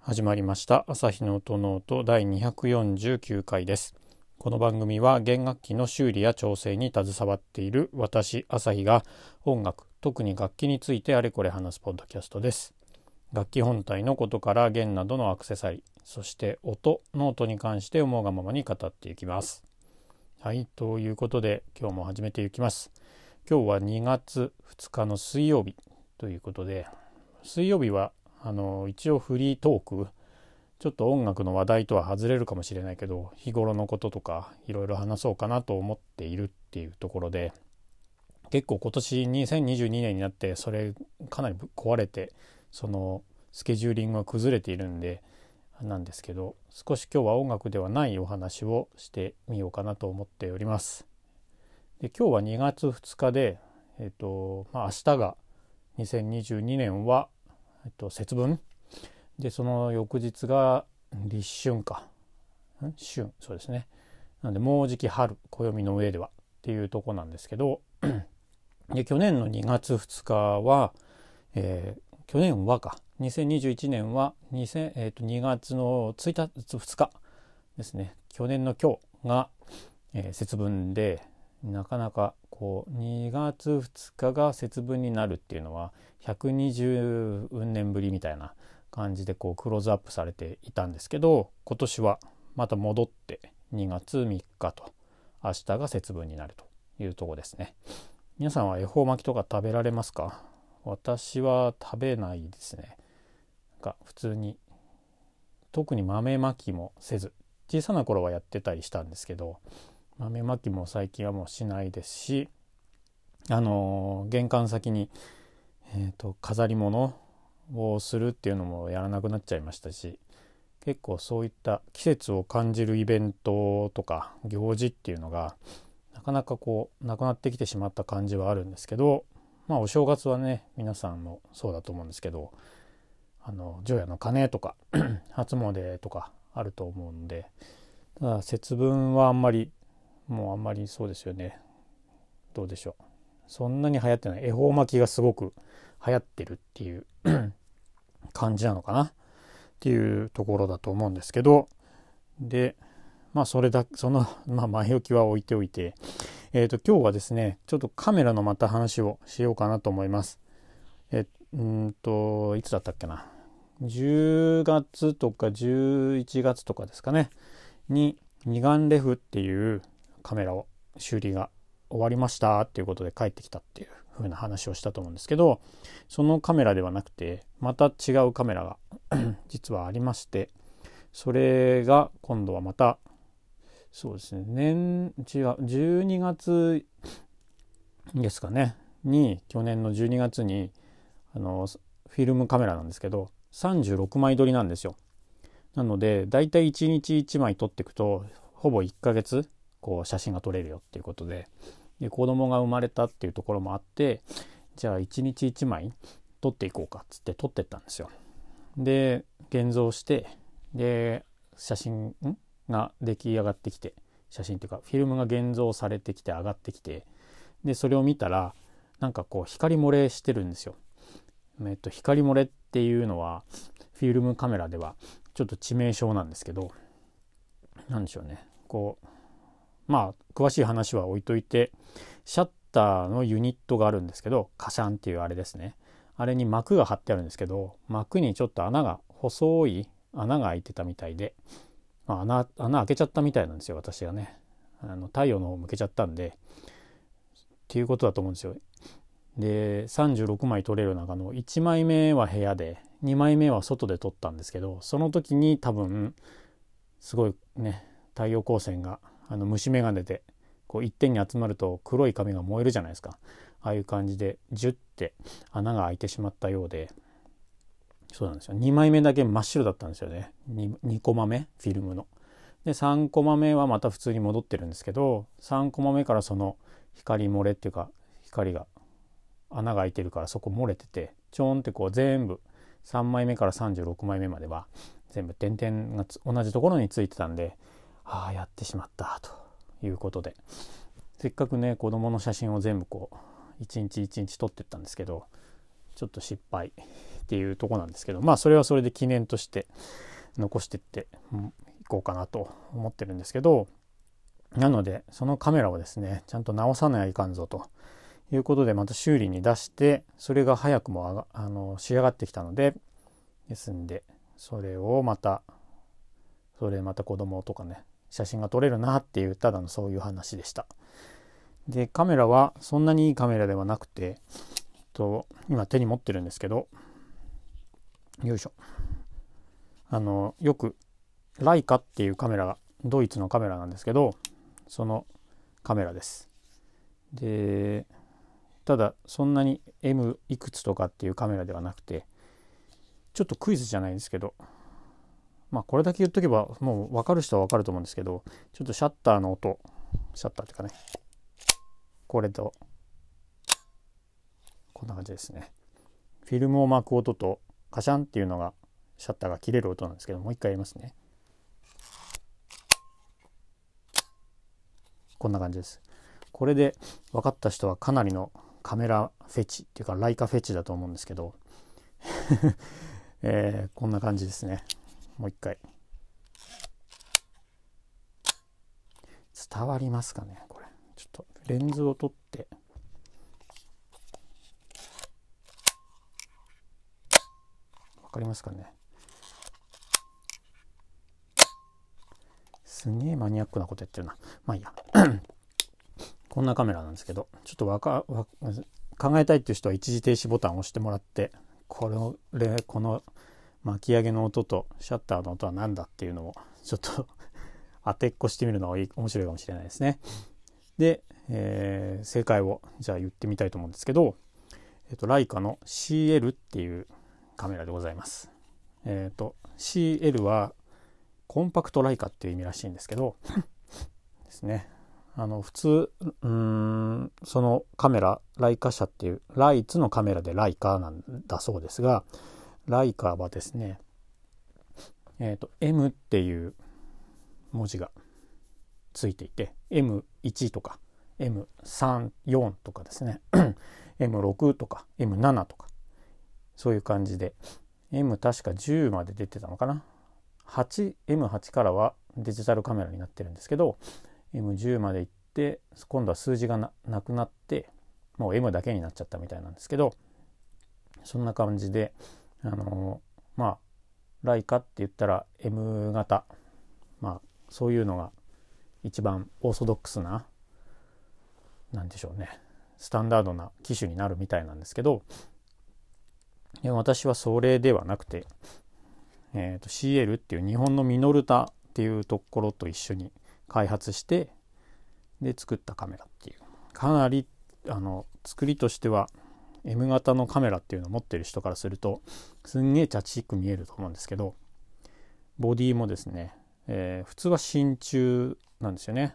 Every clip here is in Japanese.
始まりました。朝日の音ノート第249回です。この番組は弦楽器の修理や調整に携わっている私朝日が音楽特に楽器についてあれこれ話すポッドキャストです。楽器本体のことから弦などのアクセサリーそして音ノートに関して思うがままに語っていきます。はいということで今日も始めていきます。今日は2月2日の水曜日ということで水曜日はあの一応フリートークちょっと音楽の話題とは外れるかもしれないけど日頃のこととかいろいろ話そうかなと思っているっていうところで結構今年2022年になってそれかなり壊れてそのスケジューリングが崩れているんでなんですけど少し今日は音楽ではないお話をしてみようかなと思っております。で今日は2月2日で、えっとまあ、明日が2022年はえっと、節分。でその翌日が立春か。春。そうですね。なんでもうじき春暦の上では。っていうとこなんですけど。で去年の2月2日は、えー、去年はか。2021年は2000、えー、と2月の1日2日ですね。去年の今日が、えー、節分でなかなかこう2月2日が節分になるっていうのは120年ぶりみたいな感じでこうクローズアップされていたんですけど今年はまた戻って2月3日と明日が節分になるというとこですね。皆さんは恵方巻きとか食べられますか？私は食べないですね。が普通に特に豆まきもせず小さな頃はやってたりしたんですけど豆まきも最近はもうしないですしあの玄関先に、えーと、飾り物をするっていうのもやらなくなっちゃいましたし結構そういった季節を感じるイベントとか行事っていうのがなかなかこうなくなってきてしまった感じはあるんですけどまあお正月はね皆さんもそうだと思うんですけどあの除夜の鐘とか 初詣とかあると思うんでただ節分はあんまりもうあんまりそうですよね。どうでしょう。そんなに流行ってない。恵方巻きがすごく流行ってるっていう 感じなのかな。っていうところだと思うんですけど。でまあそれだその、まあ、前置きは置いておいて。えっ、ー、と今日はですねちょっとカメラのまた話をしようかなと思います。えうんといつだったっけな。10月とか11月とかですかね。に二眼レフっていうカメラを修理が終わりましたっていうことで帰ってきたっていう風な話をしたと思うんですけどそのカメラではなくてまた違うカメラが 実はありましてそれが今度はまたそうですね年違う12月ですかねに去年の12月にあのフィルムカメラなんですけど36枚撮りなんですよ。なのでだいたい1日1枚撮っていくとほぼ1ヶ月こう写真が撮れるよっていうことでで子供が生まれたっていうところもあってじゃあ1日1枚撮っていこうかっつって撮ってったんですよ。で現像してで写真が出来上がってきて写真っていうかフィルムが現像されてきて上がってきてでそれを見たらなんかこう光漏れしてるんですよ。えっと、光漏れっていうのはフィルムカメラではちょっと致命傷なんですけど何でしょうねこうまあ詳しい話は置いといてシャッターのユニットがあるんですけどカシャンっていうあれですね。あれに膜が張ってあるんですけど膜にちょっと穴が細い穴が開いてたみたいで、まあ、穴穴開けちゃったみたいなんですよ私がね。あの太陽の方向けちゃったんでっていうことだと思うんですよ。で36枚撮れる中の1枚目は部屋で2枚目は外で撮ったんですけどその時に多分すごいね太陽光線があの虫眼鏡でこう一点に集まると黒い紙が燃えるじゃないですか。ああいう感じでジュッて穴が開いてしまったようでそうなんですよ。2枚目だけ真っ白だったんですよね。2, 2コマ目？フィルムの。で3コマ目はまた普通に戻ってるんですけど3コマ目からその光漏れっていうか光が穴が開いてるからそこ漏れててちょんってこう全部3枚目から36枚目までは全部点々が同じところについてたんでああやってしまったということで。せっかくね子供の写真を全部こう一日一日撮ってったんですけどちょっと失敗っていうとこなんですけどまあそれはそれで記念として残してっていこうかなと思ってるんですけどなのでそのカメラをですねちゃんと直さないかんぞと。いうことでまた修理に出してそれが早くもあの仕上がってきたのでですんでそれをまたそれまた子供とかね写真が撮れるなっていうただのそういう話でした。でカメラはそんなにいいカメラではなくてと今手に持ってるんですけどよいしょあのよくライカっていうカメラがドイツのカメラなんですけどそのカメラですでただそんなに M いくつとかっていうカメラではなくてちょっとクイズじゃないですけどまあこれだけ言っとけばもう分かる人は分かると思うんですけどちょっとシャッターの音。シャッターっていうかね。これと。こんな感じですね。フィルムを巻く音とカシャンっていうのがシャッターが切れる音なんですけどもう一回やりますね。こんな感じです。これで分かった人はかなりのカメラフェチっていうかライカフェチだと思うんですけど。えー、こんな感じですね。もう一回。伝わりますかねこれ。ちょっとレンズを取って。わかりますかね。すげえマニアックなことやってるな。まあいいや。こんなカメラなんですけどちょっとわかわ考えたいっていう人は一時停止ボタンを押してもらってこれこの巻き上げの音とシャッターの音は何だっていうのをちょっと 当てっこしてみるのが面白いかもしれないですね。で、えー、正解をじゃあ言ってみたいと思うんですけど、えっ、ー、と、ライカの CL っていうカメラでございます。え、ー、と、CL はコンパクトライカっていう意味らしいんですけど、ですね。あの、普通、うん、そのカメラ、ライカ社っていう、ライツのカメラでライカなんだそうですが、ライカーはですね、えっ、ー、と、M っていう文字がついていて、M1 とか M34 とかですね、M6 とか M7 とか、そういう感じで、M 確か10まで出てたのかな？8、M8 からはデジタルカメラになってるんですけど、M10 まで行って、今度は数字がなくなって、もう M だけになっちゃったみたいなんですけど、そんな感じで、あのまあライカって言ったら M 型。まあそういうのが一番オーソドックスな何でしょうね。スタンダードな機種になるみたいなんですけどで私はそれではなくて、えー、と CL っていう日本のミノルタっていうところと一緒に開発してで作ったカメラっていう。かなりあの作りとしては M 型のカメラっていうのを持ってる人からするとすんげえチャチく見えると思うんですけどボディもですね、えー、普通は真鍮なんですよね。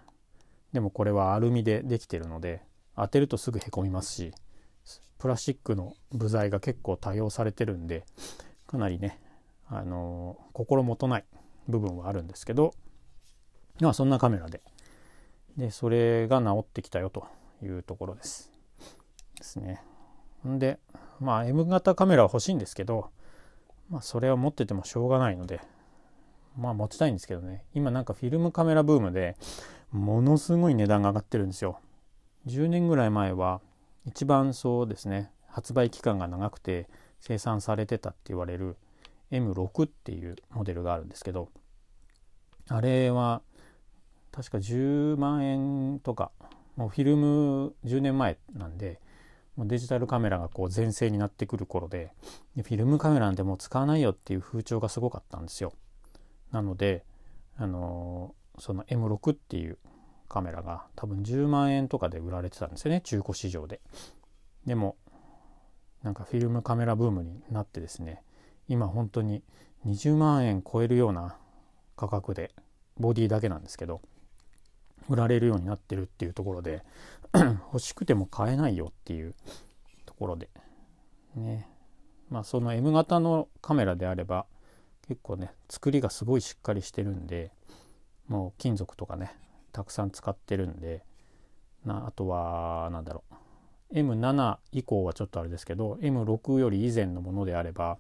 でもこれはアルミでできてるので当てるとすぐへこみますしプラスチックの部材が結構多用されてるんでかなりねあのー、心もとない部分はあるんですけどまあそんなカメラで。でそれが治ってきたよというところです。ですね。んでまあ M 型カメラは欲しいんですけどまあそれは持っててもしょうがないのでまあ持ちたいんですけどね。今なんかフィルムカメラブームでものすごい値段が上がってるんですよ。10年ぐらい前は一番そうですね発売期間が長くて生産されてたって言われる M6 っていうモデルがあるんですけどあれは確か10万円とかもうフィルム10年前なんでデジタルカメラがこう全盛になってくる頃ででフィルムカメラなんてもう使わないよっていう風潮がすごかったんですよ。なので、あのー、その M6 っていうカメラが多分10万円とかで売られてたんですよね中古市場で。でもなんかフィルムカメラブームになってですね今本当に20万円超えるような価格でボディだけなんですけど売られるようになってるっていうところで 欲しくても買えないよっていうところでね。まあその M 型のカメラであれば結構ね作りがすごいしっかりしてるんでもう金属とかねたくさん使ってるんでなあとは何だろう。M7 以降はちょっとあれですけど M6 より以前のものであれば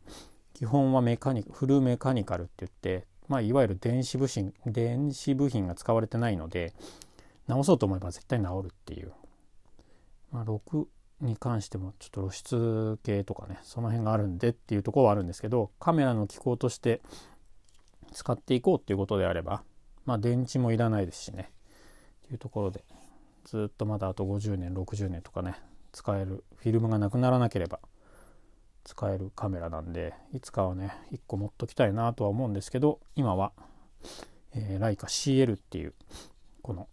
基本はメカニフルメカニカルって言って、まあ、いわゆる電子部品電子部品が使われてないので直そうと思えば絶対直るっていう、まあ、6に関してもちょっと露出系とかねその辺があるんでっていうところはあるんですけどカメラの機構として使っていこうっていうことであればまあ電池もいらないですしね。っていうところでずっとまだあと50年60年とかね使えるフィルムがなくならなければ使えるカメラなんでいつかはね1個持っときたいなとは思うんですけど今は、えー、ライカ CL っていうこの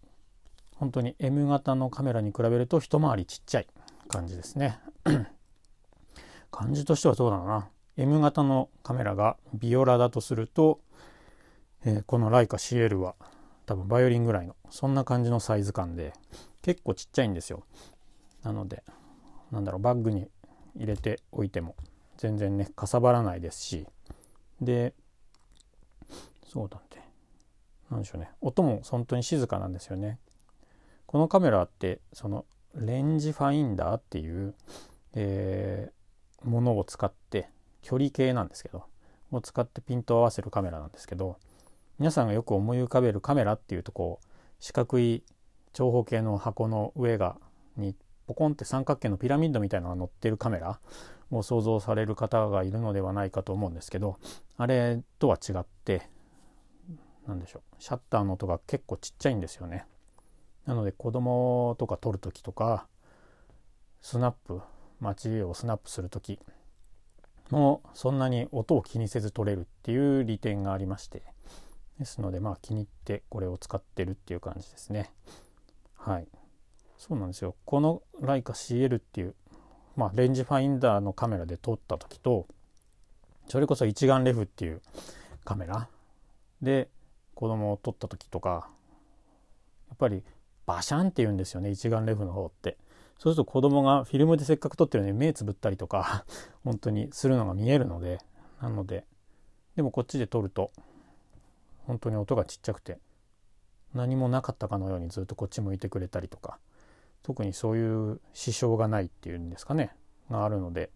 本当に M 型のカメラに比べると一回りちっちゃい感じですね。感じとしてはそうだな？M 型のカメラがビオラだとすると、えー、このライカ CL は多分バイオリンぐらいのそんな感じのサイズ感で結構ちっちゃいんですよ。なのでなんだろうバッグに入れておいても全然ねかさばらないですし。でそうだって。何でしょうね。音も本当に静かなんですよね。このカメラってそのレンジファインダーっていう、えー、ものを使って距離計なんですけどを使ってピントを合わせるカメラなんですけど皆さんがよく思い浮かべるカメラっていうとこう四角い長方形の箱の上がにポコンって三角形のピラミッドみたいなのが乗ってるカメラを想像される方がいるのではないかと思うんですけどあれとは違って何でしょうシャッターの音が結構ちっちゃいんですよね。なので子供とか撮る時とかスナップ街をスナップする時もそんなに音を気にせず撮れるっていう利点がありましてですのでまあ気に入ってこれを使ってるっていう感じですねはいそうなんですよ。このライカ CL っていうまあレンジファインダーのカメラで撮った時とそれこそ一眼レフっていうカメラ。で子供を撮った時とかやっぱりバシャンって言うんですよね一眼レフの方って。そうすると子供がフィルムでせっかく撮ってるのに目つぶったりとか 本当にするのが見えるのでなのででもこっちで撮ると本当に音がちっちゃくて何もなかったかのようにずっとこっち向いてくれたりとか特にそういう支障がないっていうんですかねがあるので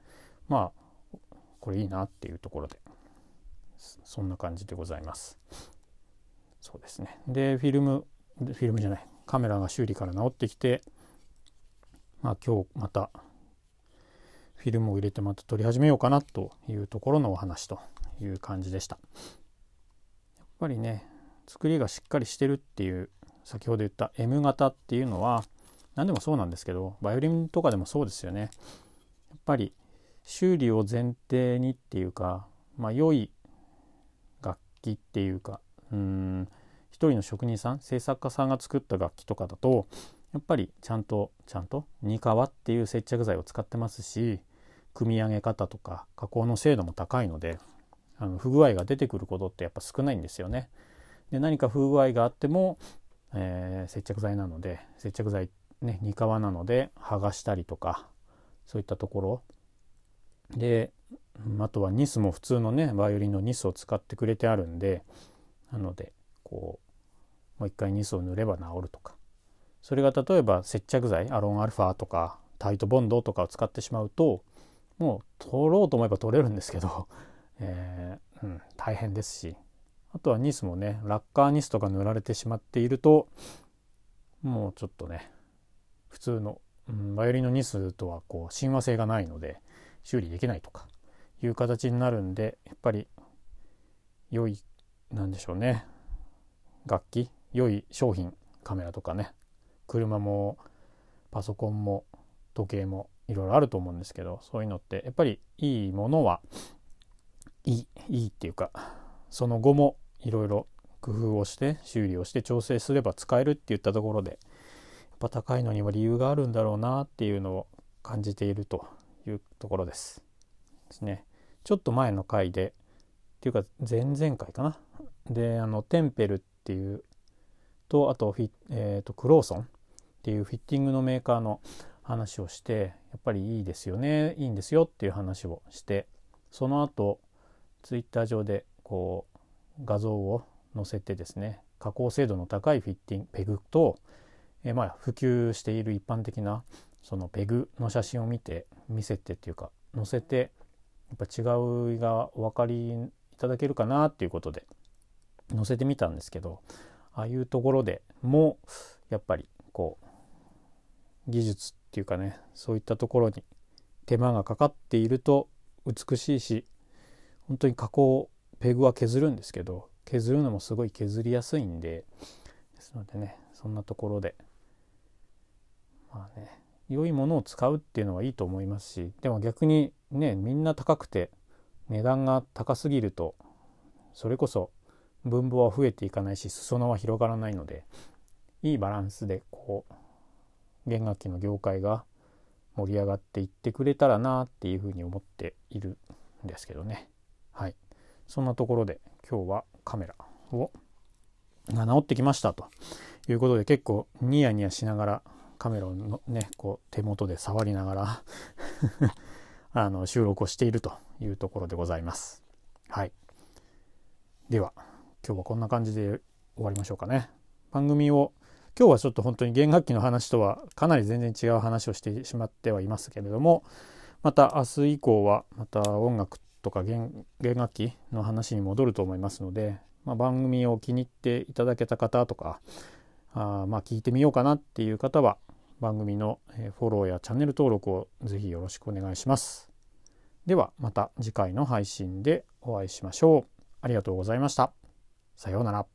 まあこれいいなっていうところでそんな感じでございます。そうですね。でフィルムフィルムじゃないカメラが修理から直ってきてまあ今日またフィルムを入れてまた撮り始めようかなというところのお話という感じでした。やっぱりね作りがしっかりしてるっていう先ほど言った M 型っていうのは何でもそうなんですけどバイオリンとかでもそうですよねやっぱり修理を前提にっていうかまあ良い楽器っていうかうん一人の職人さん制作家さんが作った楽器とかだとやっぱりちゃんとちゃんとニカワっていう接着剤を使ってますし組み上げ方とか加工の精度も高いのであの不具合が出てくることってやっぱ少ないんですよね。で何か不具合があっても、えー、接着剤なので接着剤ねニカワなので剥がしたりとかそういったところ。であとはニスも普通のねバイオリンのニスを使ってくれてあるんでなのでこうもう一回ニスを塗れば治るとか。それが例えば接着剤アロンアルファとかタイトボンドとかを使ってしまうともう取ろうと思えば取れるんですけど、えー、うん、大変ですし。あとはニスもねラッカーニスとか塗られてしまっているともうちょっとね普通の、バイオリンのニスとはこう親和性がないので修理できないとかいう形になるんでやっぱり良いなんでしょうね。楽器良い商品カメラとかね。車もパソコンも時計もいろいろあると思うんですけどそういうのってやっぱりいいものはいいいいっていうかその後もいろいろ工夫をして修理をして調整すれば使えるっていったところでぱ高いのには理由があるんだろうなっていうのを感じているというところです。ですね。ちょっと前の回でっていうか前々回かな。であのテンペルっていうとあとフィ、えーと、クローソンっていうフィッティングのメーカーの話をしてやっぱりいいですよね。いいんですよっていう話をしてその後ツイッター上でこう画像を載せてですね加工精度の高いフィッティングペグと、え、まあ普及している一般的なそのペグの写真を見て見せてっていうか載せてやっぱ違うがお分かりいただけるかなっていうことで載せてみたんですけどああいうところでもやっぱりこう技術っていうかねそういったところに手間がかかっていると美しいし本当に加工ペグは削るんですけど削るのもすごい削りやすいんでですのでねそんなところでまあね良いものを使うっていうのはいいと思いますしでも逆にねみんな高くて値段が高すぎるとそれこそ分母は増えていかないし裾野は広がらないのでいいバランスでこう弦楽器の業界が盛り上がっていってくれたらなっていうふうに思っているんですけどね。はい。そんなところで今日はカメラをが直ってきましたということで結構ニヤニヤしながらカメラをねこう手元で触りながら あの収録をしているというところでございます。はい。では今日はこんな感じで終わりましょうかね。番組を今日はちょっと本当に弦楽器の話とはかなり全然違う話をしてしまってはいますけれどもまた明日以降はまた音楽とか弦楽器の話に戻ると思いますので、まあ、番組を気に入っていただけた方とかあまあ聞いてみようかなっていう方は番組のフォローやチャンネル登録をぜひよろしくお願いします。ではまた次回の配信でお会いしましょう。ありがとうございました。さようなら。